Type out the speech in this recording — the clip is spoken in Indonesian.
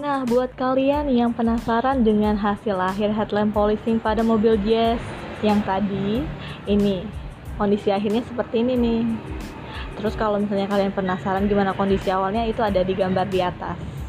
Nah, buat kalian yang penasaran dengan hasil akhir headlamp polishing pada mobil Jazz yang tadi, ini kondisi akhirnya seperti ini nih. Terus kalau misalnya kalian penasaran gimana kondisi awalnya itu ada di gambar di atas.